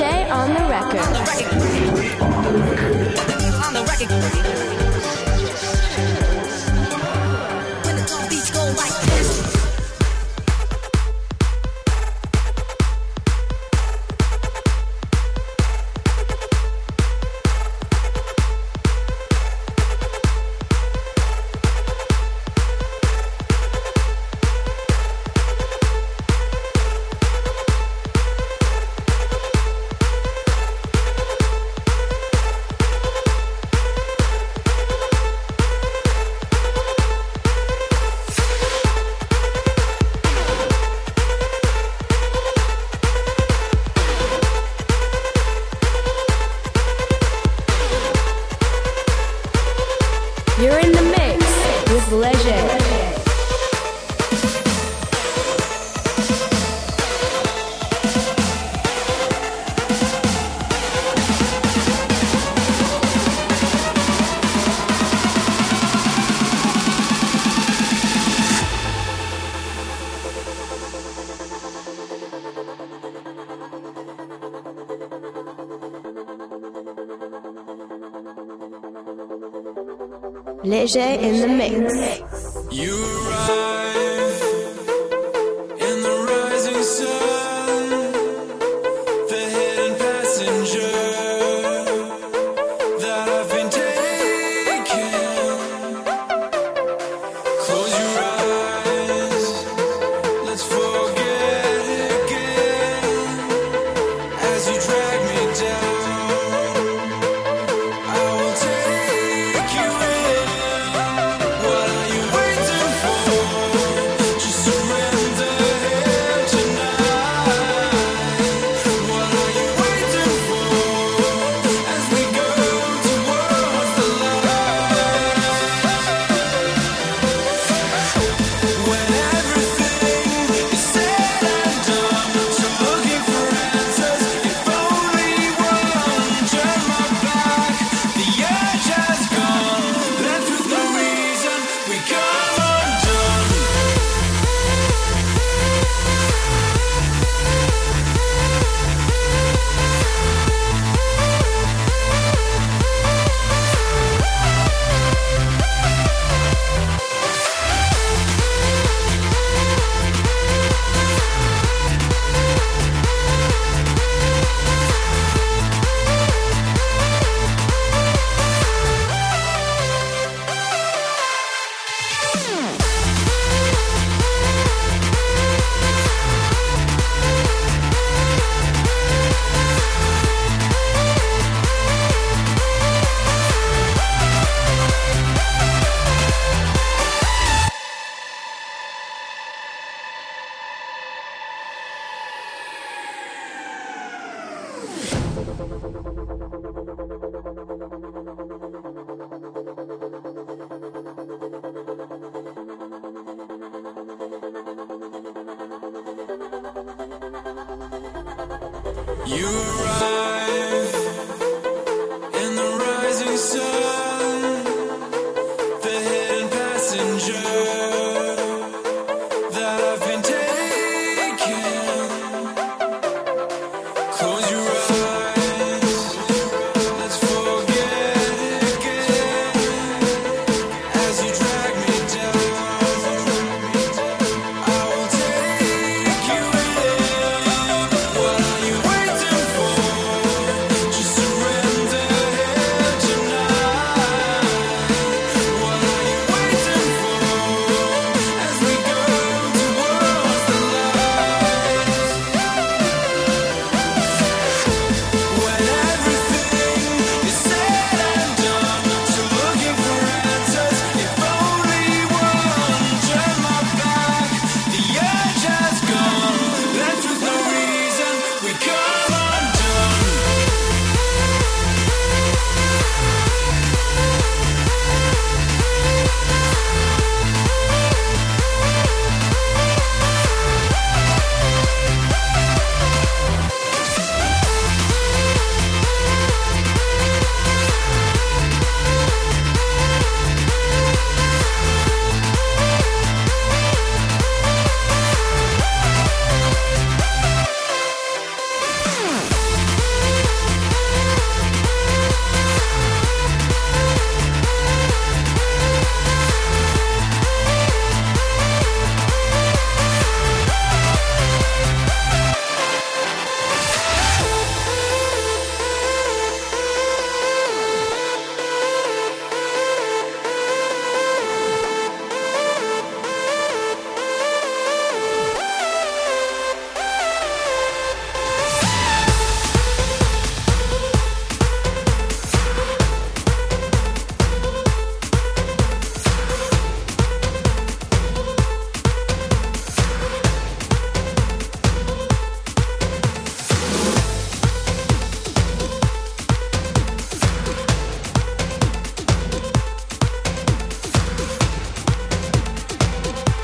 Shay on the record. On the record. On the record. Leger in the mix. You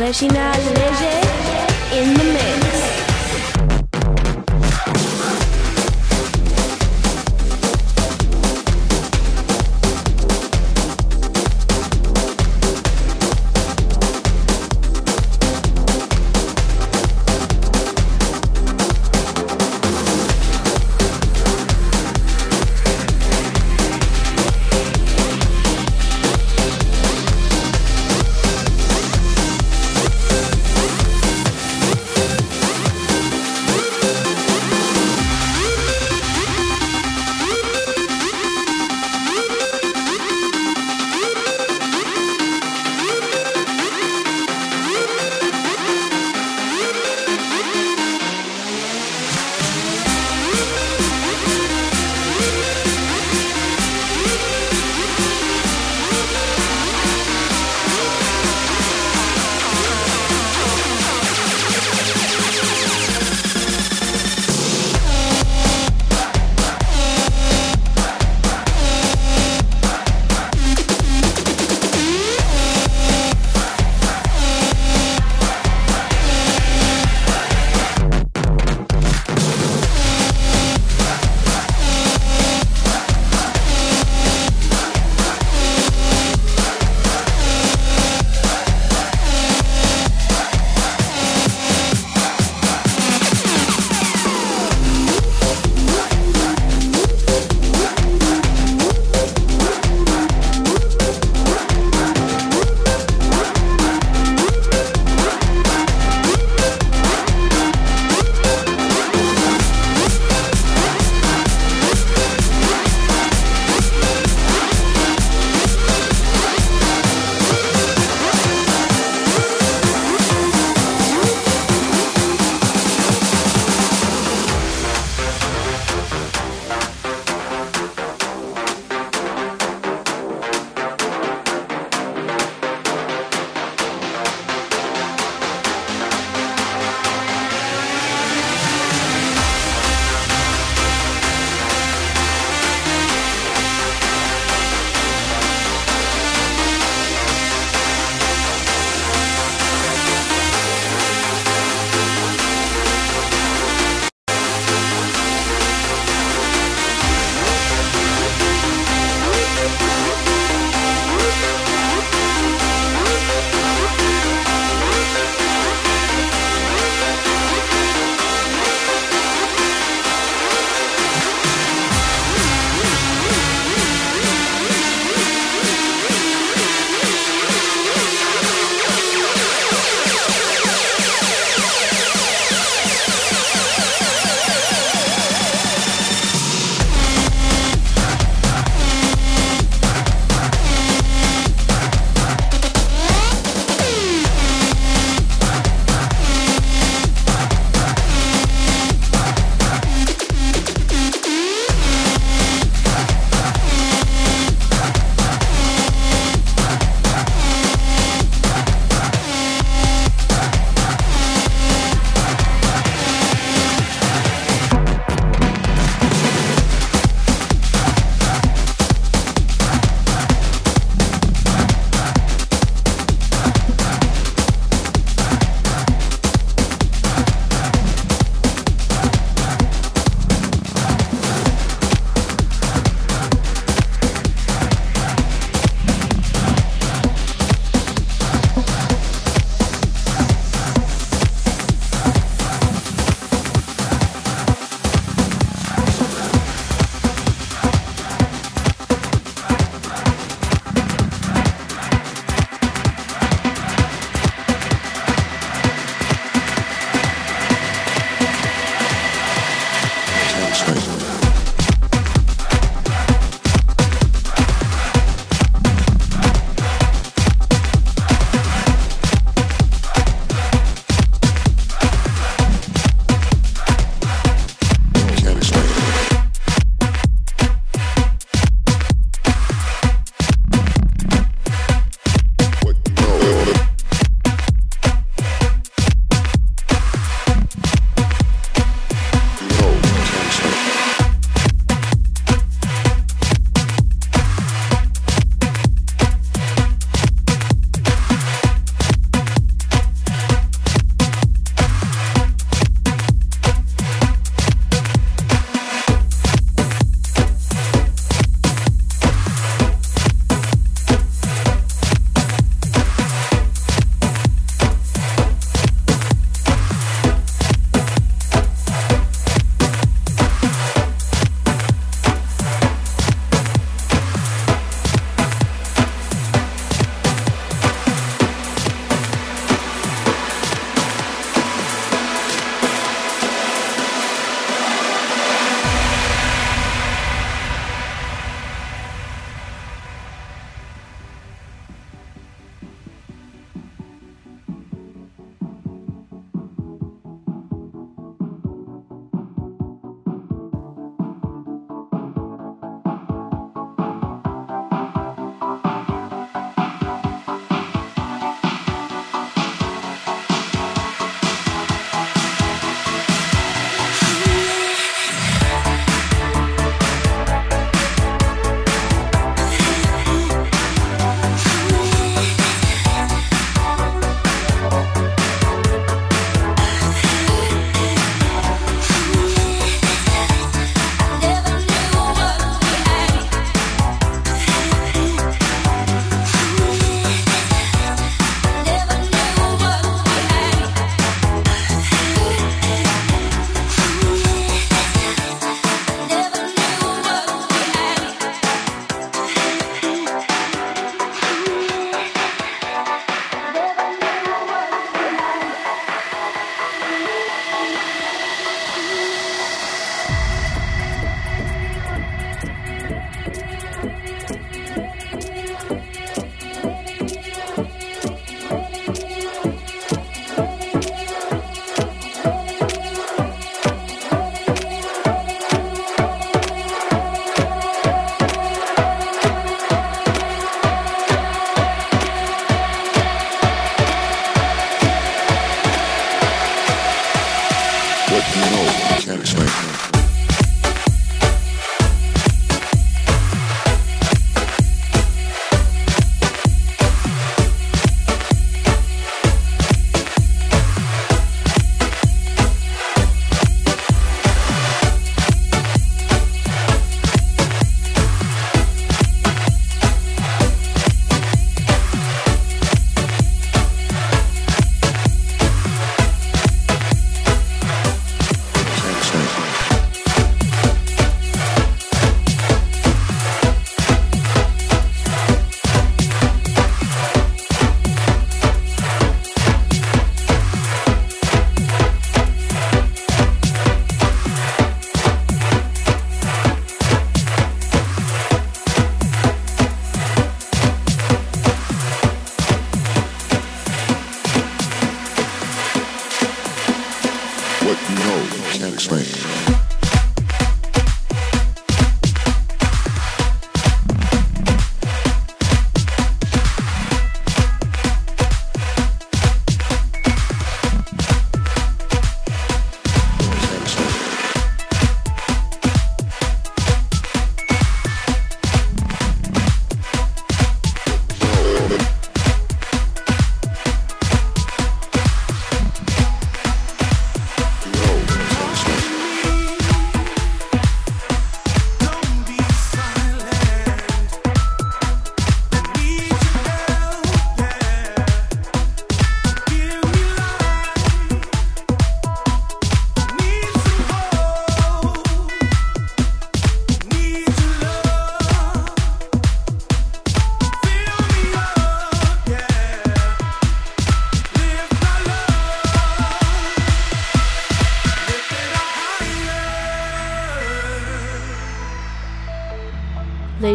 Reginald Leger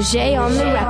Leger on the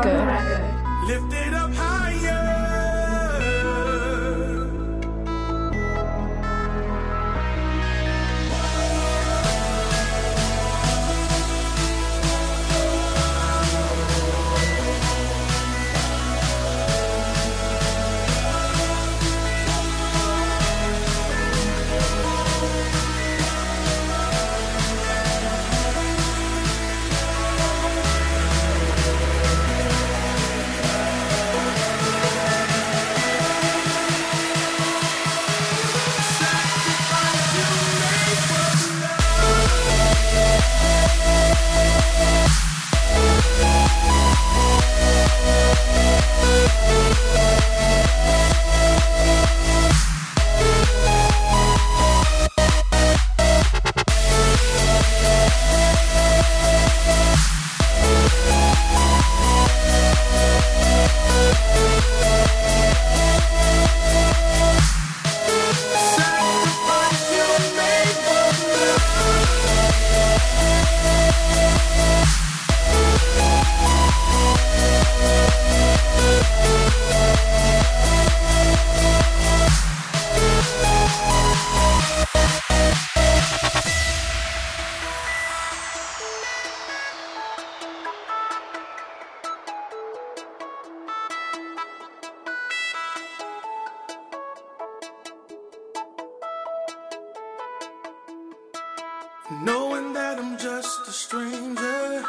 Knowing that I'm just a stranger,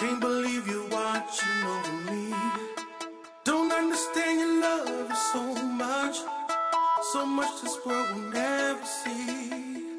can't believe you're watching over me. Don't understand your love is so much, so much this world will never see.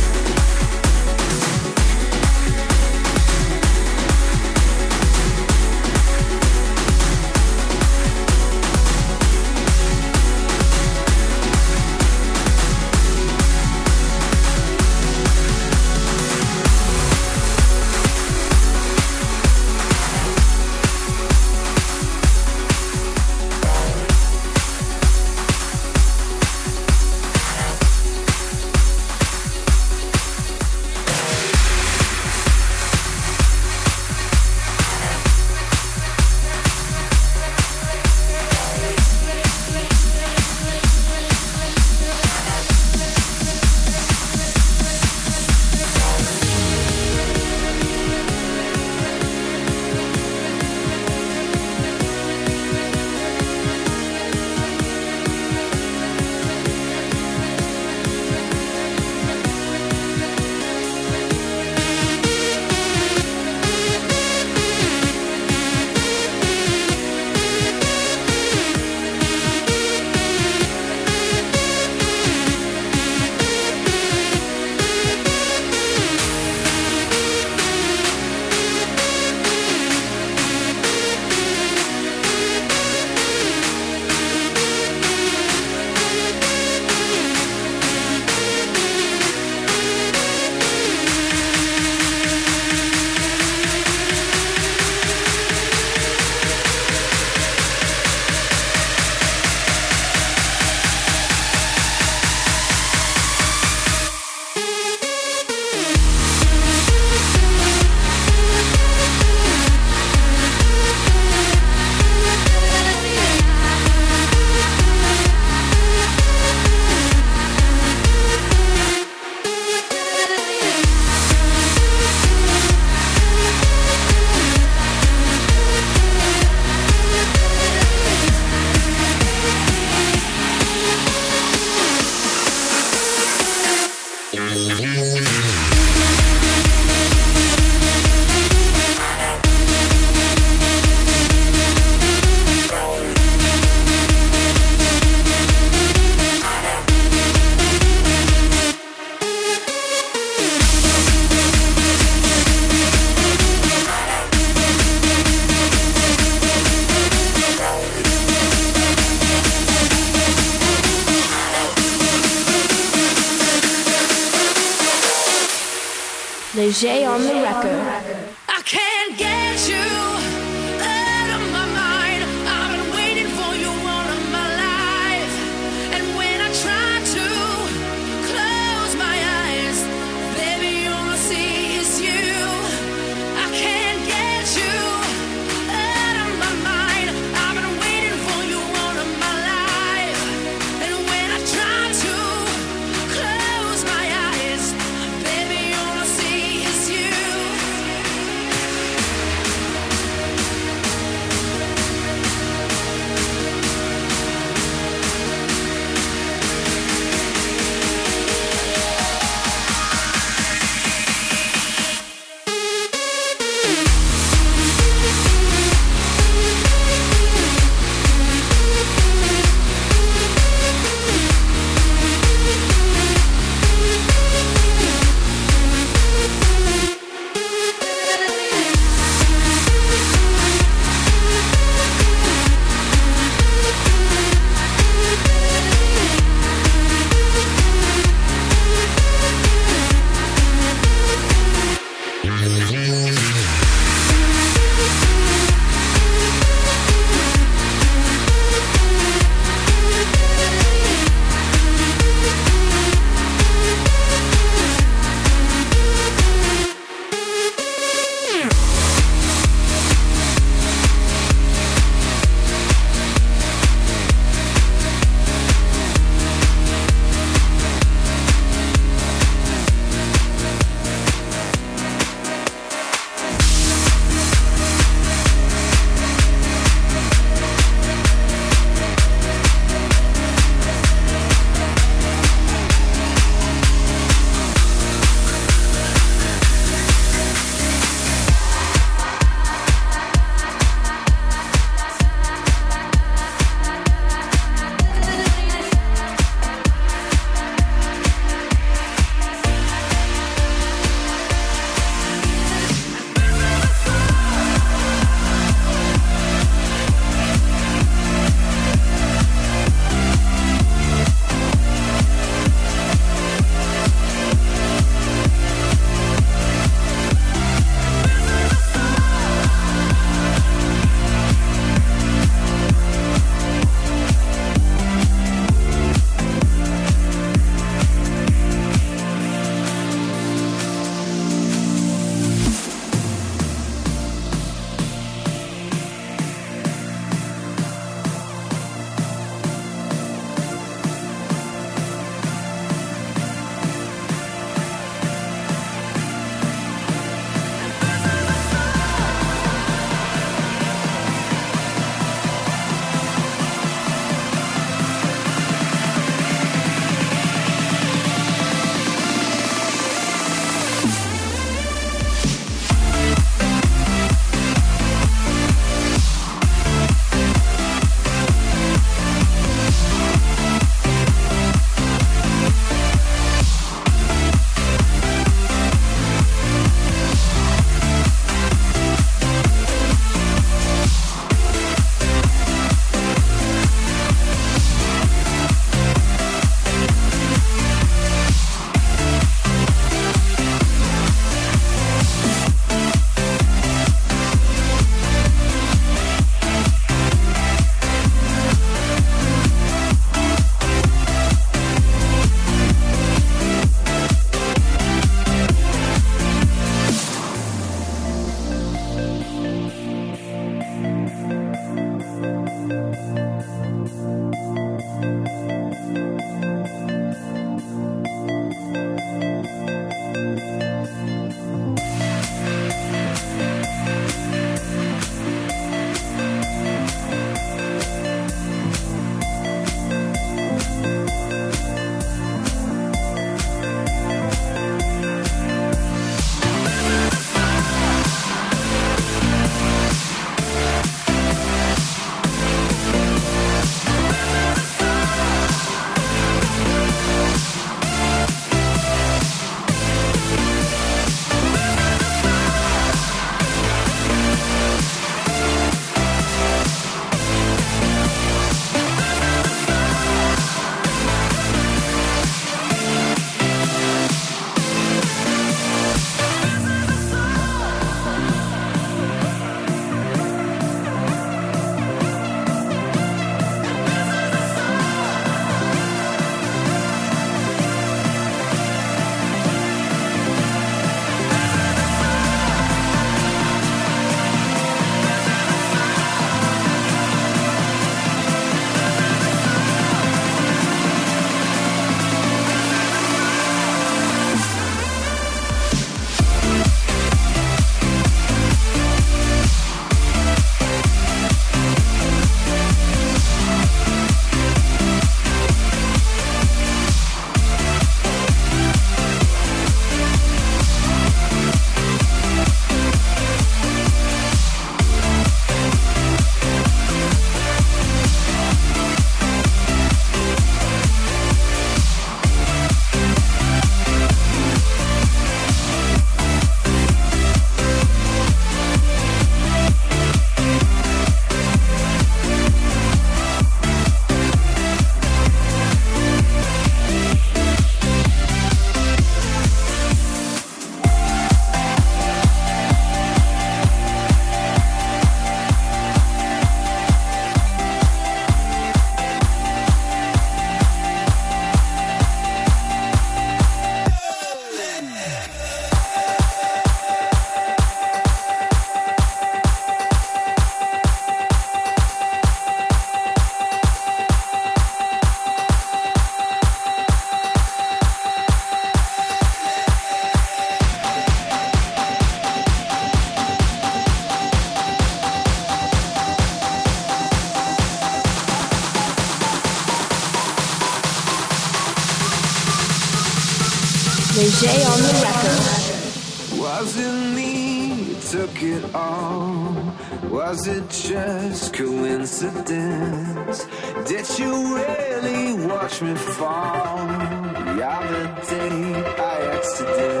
Was it just coincidence? Did you really watch me fall the other day by accident?